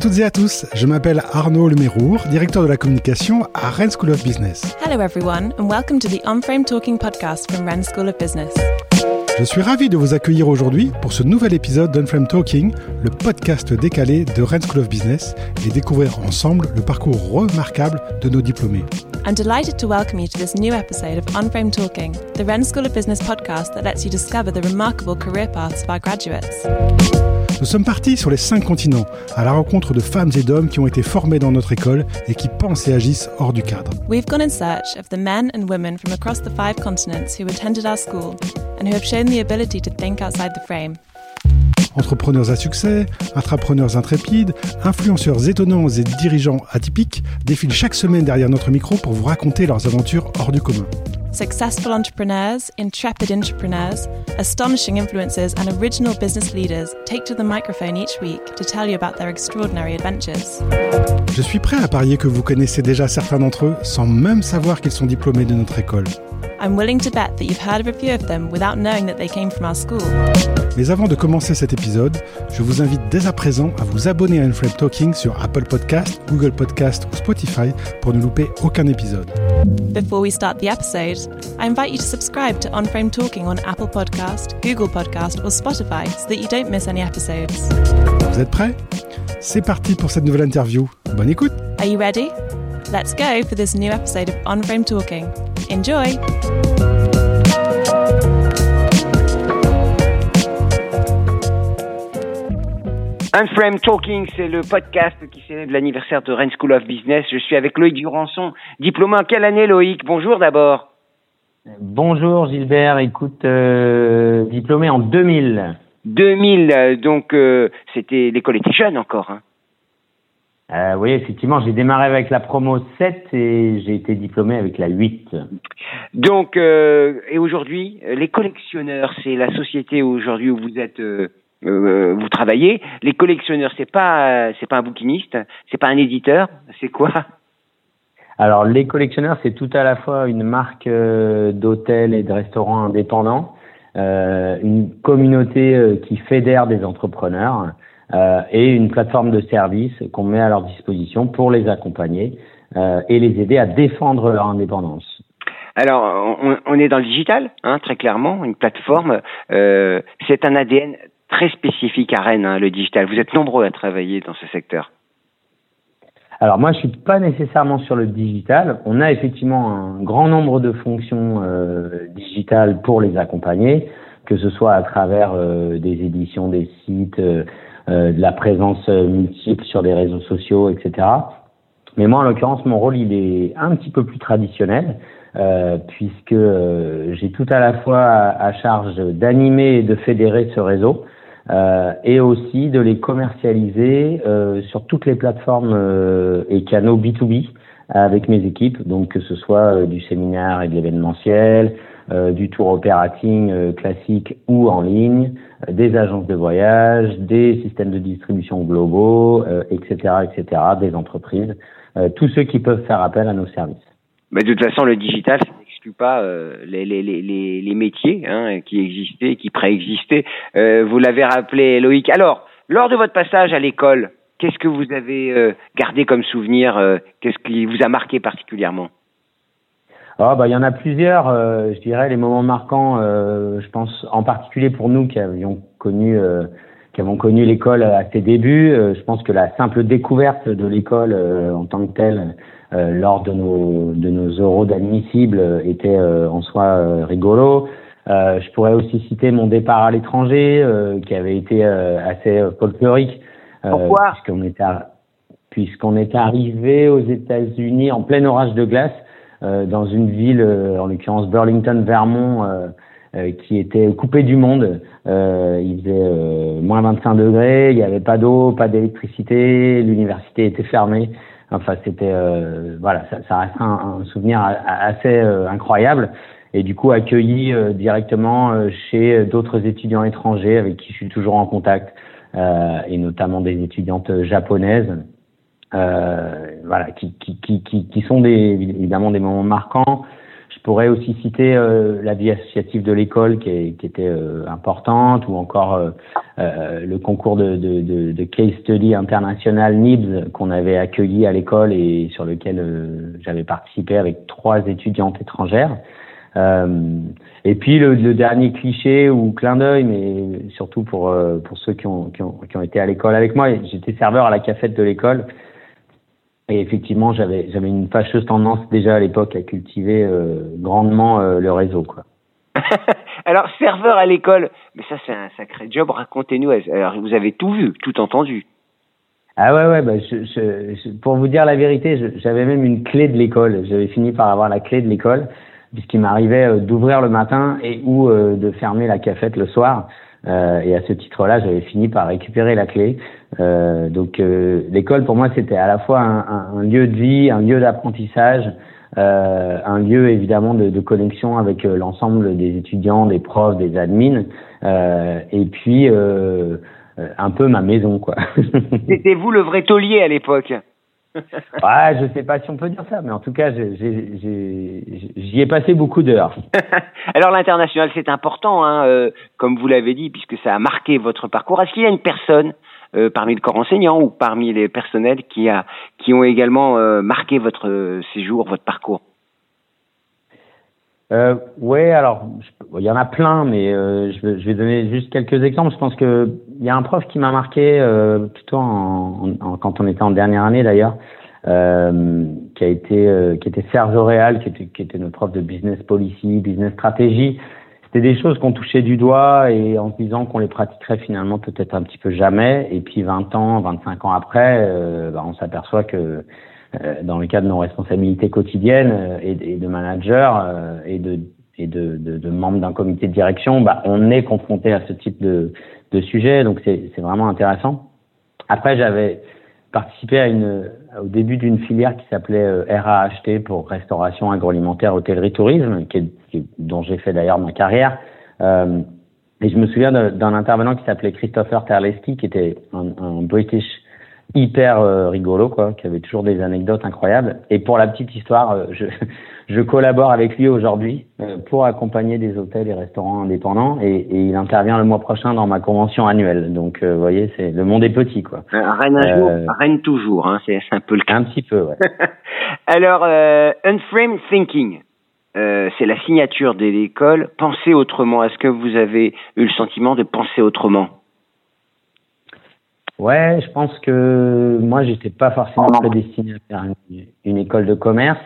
toutes et à tous, je m'appelle Arnaud Lemérour, directeur de la communication à Rennes School of Business. Hello everyone and welcome to the On-Frame Talking podcast from Rennes School of Business. Je suis ravi de vous accueillir aujourd'hui pour ce nouvel épisode d'Unframe Talking, le podcast décalé de Rennes School of Business et découvrir ensemble le parcours remarquable de nos diplômés. I'm delighted to welcome you to this new episode of On-Frame Talking, the Rennes School of Business podcast that lets you discover the remarkable career paths of our graduates. Nous sommes partis sur les cinq continents, à la rencontre de femmes et d'hommes qui ont été formés dans notre école et qui pensent et agissent hors du cadre. We've gone in search of the men and women from across the five continents who attended our school and who have shown the ability to think outside the frame. Entrepreneurs à succès, intrapreneurs intrépides, influenceurs étonnants et dirigeants atypiques défilent chaque semaine derrière notre micro pour vous raconter leurs aventures hors du commun. Successful entrepreneurs, intrepid entrepreneurs, astonishing influencers, and original business leaders take to the microphone each week to tell you about their extraordinary adventures. Je suis prêt à parier que vous connaissez déjà certains d'entre eux sans même savoir qu'ils sont diplômés de notre école. I'm willing to bet that you've heard of a few of them without knowing that they came from our school. Mais avant de commencer cet épisode, je vous invite dès à présent à vous abonner à Unframe Talking sur Apple Podcast, Google Podcast ou Spotify pour ne louper aucun épisode. Before we start the episode, I invite you to subscribe to On Frame Talking on Apple Podcast, Google Podcast, or Spotify so that you don't miss any episodes. Vous êtes prêts? C'est parti pour cette nouvelle interview. Bonne écoute Are you ready? Let's go for this new episode of On Frame Talking. Enjoy! Unframe Talking, c'est le podcast qui célèbre l'anniversaire de Rennes School of Business. Je suis avec Loïc Durançon, diplômé en quelle année Loïc? Bonjour d'abord. Bonjour Gilbert, écoute, euh, diplômé en 2000. 2000, euh, donc euh, c'était l'école était jeune encore. Hein. Euh, oui, effectivement, j'ai démarré avec la promo 7 et j'ai été diplômé avec la 8. Donc, euh, et aujourd'hui, les collectionneurs, c'est la société aujourd'hui où vous êtes, euh, euh, vous travaillez. Les collectionneurs, c'est pas, c'est pas un bouquiniste, c'est pas un éditeur, c'est quoi? Alors, les collectionneurs, c'est tout à la fois une marque euh, d'hôtels et de restaurants indépendants, euh, une communauté qui fédère des entrepreneurs euh, et une plateforme de services qu'on met à leur disposition pour les accompagner euh, et les aider à défendre leur indépendance. Alors, on, on est dans le digital, hein, très clairement, une plateforme. Euh, c'est un ADN très spécifique à Rennes, hein, le digital. Vous êtes nombreux à travailler dans ce secteur. Alors moi, je suis pas nécessairement sur le digital. On a effectivement un grand nombre de fonctions euh, digitales pour les accompagner, que ce soit à travers euh, des éditions, des sites, euh, de la présence euh, multiple sur des réseaux sociaux, etc. Mais moi, en l'occurrence, mon rôle, il est un petit peu plus traditionnel, euh, puisque euh, j'ai tout à la fois à, charge d'animer et de fédérer ce réseau, euh, et aussi de les commercialiser euh, sur toutes les plateformes euh, et canaux B2B avec mes équipes, donc que ce soit euh, du séminaire et de l'événementiel, euh, du tour operating euh, classique ou en ligne, euh, des agences de voyage, des systèmes de distribution globaux, euh, etc., etc., des entreprises, euh, tous ceux qui peuvent faire appel à nos services. Mais de toute façon, le digital, n'exclut pas euh, les, les, les, les, métiers hein, qui existaient, qui préexistaient. Euh, vous l'avez rappelé, Loïc. Alors, lors de votre passage à l'école, qu'est-ce que vous avez euh, gardé comme souvenir euh, Qu'est-ce qui vous a marqué particulièrement? Ah bah il y en a plusieurs, euh, je dirais les moments marquants. euh, je pense en particulier pour nous qui avions connu, euh, qui avons connu l'école à ses débuts. euh, je pense que la simple découverte de l'école euh, en tant que telle, euh, lors de nos de nos euros d'admissible, euh, était euh, en soi euh, rigolo. Euh, je pourrais aussi citer mon départ à l'étranger, euh, qui avait été euh, assez folklorique. Pourquoi? Puisqu'on était puisqu'on était arrivé aux États-Unis en plein orage de glace dans une ville, euh, en l'occurrence Burlington, Vermont, euh, euh, qui était coupée du monde. Euh, il faisait euh, moins 25 degrés, il n'y avait pas d'eau, pas d'électricité, l'université était fermée. Enfin, c'était euh, voilà, ça, ça reste un, souvenir assez euh, incroyable. Et du coup, accueilli euh, directement euh, chez d'autres étudiants étrangers avec qui je suis toujours en contact, euh, et notamment des étudiantes japonaises euh, voilà, qui, qui, qui, qui, sont des, évidemment des moments marquants. Je pourrais aussi citer euh, la vie associative de l'école qui, qui était euh, importante, ou encore euh, le concours de, de, de, case study international NIBS qu'on avait accueilli à l'école et sur lequel j'avais participé avec trois étudiantes étrangères. Euh, et puis le, le, dernier cliché ou clin d'œil, mais surtout pour euh, pour ceux qui ont, qui ont, qui ont été à l'école avec moi, j'étais serveur à la cafette de l'école. Et effectivement, j'avais j'avais une fâcheuse tendance déjà à l'époque à cultiver euh, grandement le réseau, quoi. Alors serveur à l'école, mais ça c'est un sacré job. Racontez-nous. Alors vous avez tout vu, tout entendu? Ah ouais ouais. Bah, je, je, pour vous dire la vérité, j'avais même une clé de l'école. J'avais fini par avoir la clé de l'école puisqu'il m'arrivait euh, d'ouvrir le matin et ou euh, de fermer la cafette le soir. Euh, et à ce titre-là, j'avais fini par récupérer la clé. Euh, donc l'école pour moi c'était à la fois un, un, lieu de vie, un lieu d'apprentissage, un lieu évidemment de, de connexion avec l'ensemble des étudiants, des profs, des admins, et puis un peu ma maison quoi. C'était vous le vrai taulier à l'époque? Ouais, je sais pas si on peut dire ça, mais en tout cas, j'y ai passé beaucoup d'heures. Alors l'international, c'est important, hein, euh, comme vous l'avez dit, puisque ça a marqué votre parcours. Est-ce qu'il y a une personne euh, parmi le corps enseignant ou parmi les personnels qui a qui ont également euh, marqué votre séjour, votre parcours? Euh, ouais, alors il y en a plein, mais euh, je, vais, je, vais, donner juste quelques exemples. Je pense que il y a un prof qui m'a marqué euh, plutôt en, en, quand on était en dernière année d'ailleurs, euh, qui a été euh, qui était Serge Auréal, qui était qui était notre prof de business policy, business stratégie. C'était des choses qu'on touchait du doigt et en se disant qu'on les pratiquerait finalement peut-être un petit peu jamais. Et puis 20 ans, 25 ans après, bah, on s'aperçoit que euh, dans le cadre de nos responsabilités quotidiennes euh, et, de manager euh, et de et de, de, de membres d'un comité de direction, bah, on est confronté à ce type de, de sujet, donc c'est vraiment intéressant. Après, j'avais participé à une, au début d'une filière qui s'appelait RAHT pour restauration agroalimentaire, hôtellerie, tourisme, qui est, dont j'ai fait d'ailleurs ma carrière. Euh, et je me souviens d'un intervenant qui s'appelait Christopher Terleski, qui était un, un British hyper euh, rigolo, quoi, qui avait toujours des anecdotes incroyables. Et pour la petite histoire, euh, je, je collabore avec lui aujourd'hui euh, pour accompagner des hôtels et restaurants indépendants et, et, il intervient le mois prochain dans ma convention annuelle. Donc, vous voyez, c'est le monde est petit, quoi. Rennes un jour, Rennes toujours, hein, c'est un peu le cas. Un petit peu, ouais. Alors, Unframe Thinking. c'est la signature de l'école. Pensez autrement. Est-ce que vous avez eu le sentiment de penser autrement? Ouais, je pense que moi, j'étais pas forcément prédestiné à faire une, école de commerce.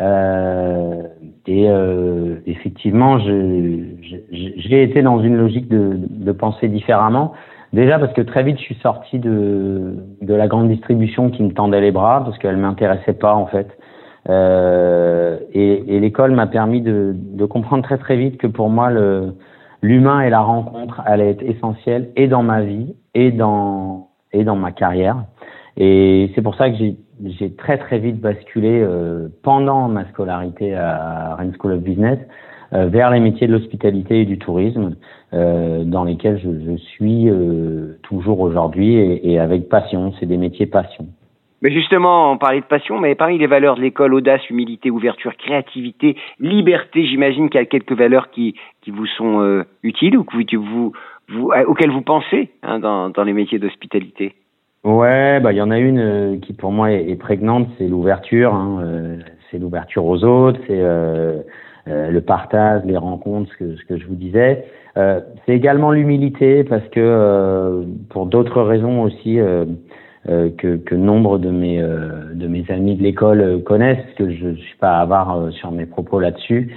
Euh, et euh, effectivement, j'ai été dans une logique de, de, penser différemment. Déjà parce que très vite, je suis sorti de, de la grande distribution qui me tendait les bras parce qu'elle m'intéressait pas en fait. Euh, et, et l'école m'a permis de, de comprendre très très vite que pour moi, le, l'humain et la rencontre allaient être essentiels et dans ma vie et dans et dans ma carrière. Et c'est pour ça que j'ai très très vite basculé euh, pendant ma scolarité à Rennes School of Business euh, vers les métiers de l'hospitalité et du tourisme, euh, dans lesquels je, suis toujours aujourd'hui et, avec passion. C'est des métiers passion. Mais justement, on parlait de passion, mais parmi les valeurs de l'école, audace, humilité, ouverture, créativité, liberté, j'imagine qu'il y a quelques valeurs qui, qui vous sont utiles ou que vous, vous, euh, auxquelles vous pensez hein, dans, dans les métiers d'hospitalité. Ouais, bah il y en a une euh, qui pour moi est, prégnante, c'est l'ouverture. Hein, c'est l'ouverture aux autres, c'est le partage, les rencontres, ce que, ce que je vous disais. c'est également l'humilité parce que pour d'autres raisons aussi euh, que, que, nombre de mes euh, de mes amis de l'école euh, connaissent, que je ne suis pas avare sur mes propos là-dessus.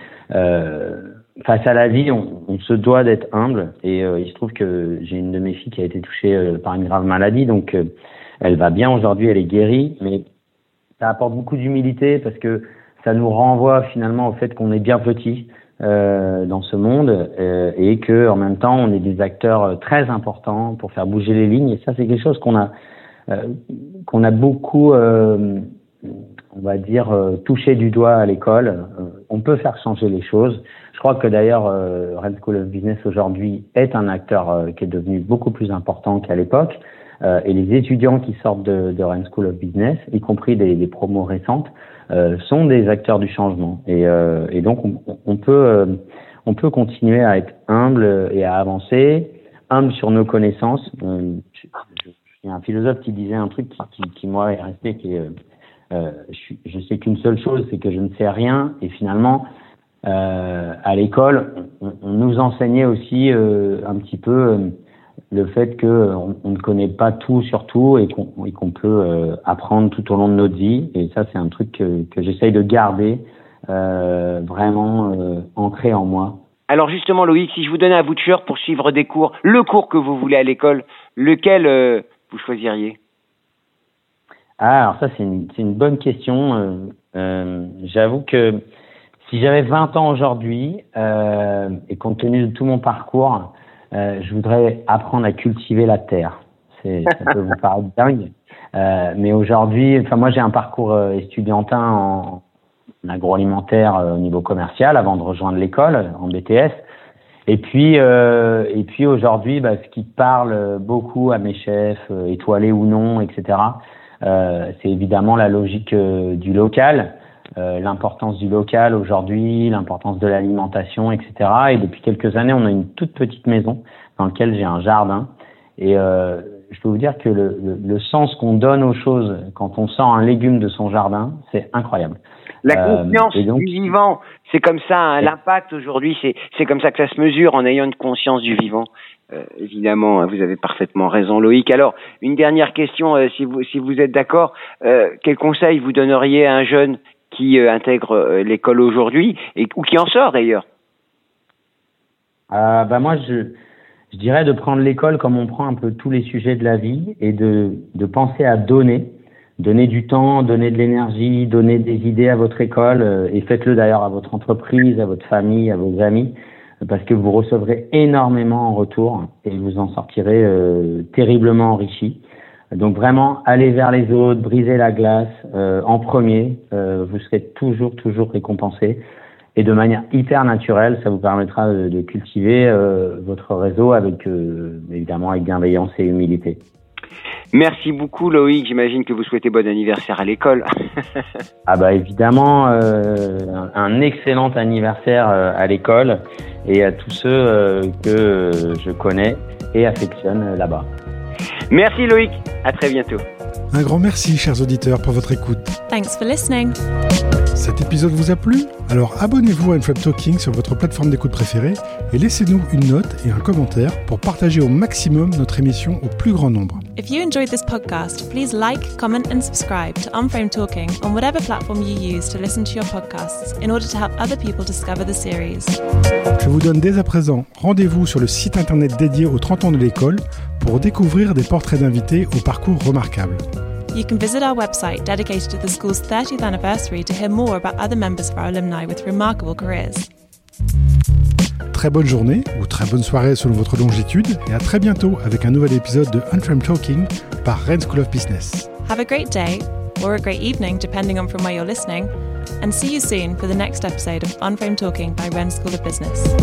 Face à la vie, on, on se doit d'être humble, et il se trouve que j'ai une de mes filles qui a été touchée par une grave maladie, donc elle va bien aujourd'hui, elle est guérie, mais ça apporte beaucoup d'humilité parce que ça nous renvoie finalement au fait qu'on est bien petit. Euh, dans ce monde euh, et que en même temps on est des acteurs très importants pour faire bouger les lignes. Et ça c'est quelque chose qu'on a euh, qu'on a beaucoup, euh, on va dire, euh, touché du doigt à l'école. on peut faire changer les choses. Je crois que d'ailleurs, Red School of Business aujourd'hui est un acteur qui est devenu beaucoup plus important qu'à l'époque. et les étudiants qui sortent de, de Rennes School of Business, y compris des, des promos récentes, sont des acteurs du changement. Et, et donc, on, on peut, on peut continuer à être humble et à avancer humble sur nos connaissances. il y a un philosophe qui disait un truc qui, qui, qui moi est resté, qui je, je sais qu'une seule chose, c'est que je ne sais rien, et finalement, euh, à l'école, on, nous enseignait aussi euh, un petit peu euh, le fait que on, ne connaît pas tout sur tout et qu'on peut apprendre tout au long de notre vie. Et ça, c'est un truc que, que j'essaye de garder vraiment ancré en moi. Alors justement, Loïc, si je vous donnais un voucher pour suivre des cours, le cours que vous voulez à l'école, lequel vous choisiriez? Ah, alors ça, c'est une, bonne question. J'avoue que si j'avais 20 ans aujourd'hui, euh, et compte tenu de tout mon parcours, euh, je voudrais apprendre à cultiver la terre. Ça peut vous paraître dingue, euh, mais aujourd'hui, enfin moi j'ai un parcours euh, étudiantin en, agroalimentaire euh, au niveau commercial avant de rejoindre l'école en BTS. Et puis, euh, et puis aujourd'hui, bah, ce qui parle beaucoup à mes chefs, étoilés ou non, etc., c'est évidemment la logique du local. Euh, l'importance du local aujourd'hui, l'importance de l'alimentation, etc. Et depuis quelques années, on a une toute petite maison dans laquelle j'ai un jardin. Et euh, je peux vous dire que le, le, le sens qu'on donne aux choses quand on sent un légume de son jardin, c'est incroyable. La euh, conscience du vivant, c'est comme ça. Hein, L'impact aujourd'hui, c'est c'est comme ça que ça se mesure en ayant une conscience du vivant. Euh, évidemment, hein, vous avez parfaitement raison, Loïc. Alors, une dernière question, euh, si vous si vous êtes d'accord, quel conseil vous donneriez à un jeune qui euh, intègre euh, l'école aujourd'hui et ou qui en sort d'ailleurs? Euh, bah moi je je dirais de prendre l'école comme on prend un peu tous les sujets de la vie et de de penser à donner. Donner du temps donner de l'énergie donner des idées à votre école euh, et faites-le d'ailleurs à votre entreprise à votre famille à vos amis parce que vous recevrez énormément en retour et vous en sortirez terriblement enrichi donc vraiment, aller vers les autres, briser la glace euh, en premier, euh, vous serez toujours, toujours récompensé. Et de manière hyper naturelle, ça vous permettra de, de cultiver euh, votre réseau avec, euh, évidemment, avec bienveillance et humilité. Merci beaucoup Loïc, j'imagine que vous souhaitez bon anniversaire à l'école. ah bah évidemment, euh, un excellent anniversaire à l'école et à tous ceux que je connais et affectionne là-bas. Merci Loïc, à très bientôt. Un grand merci, chers auditeurs, pour votre écoute. Thanks for listening. Cet épisode vous a plu? Alors abonnez-vous à Unframe Talking sur votre plateforme d'écoute préférée et laissez-nous une note et un commentaire pour partager au maximum notre émission au plus grand nombre. If you enjoyed this podcast, please like, comment and subscribe to Unframe Talking on whatever platform you use to listen to your podcasts in order to help other people discover the series. Je vous donne dès à présent rendez-vous sur le site internet dédié aux 30 ans de l'école pour découvrir des portraits d'invités au parcours remarquable. You can visit our website dedicated to the school's 30th anniversary to hear more about other members of our alumni with remarkable careers. Très bonne journée ou très bonne soirée selon votre longitude et à très bientôt avec un nouvel épisode de Unframed Talking par Rennes School of Business. Have a great day or a great evening depending on from where you're listening and see you soon for the next episode of Unframed Talking by Rennes School of Business.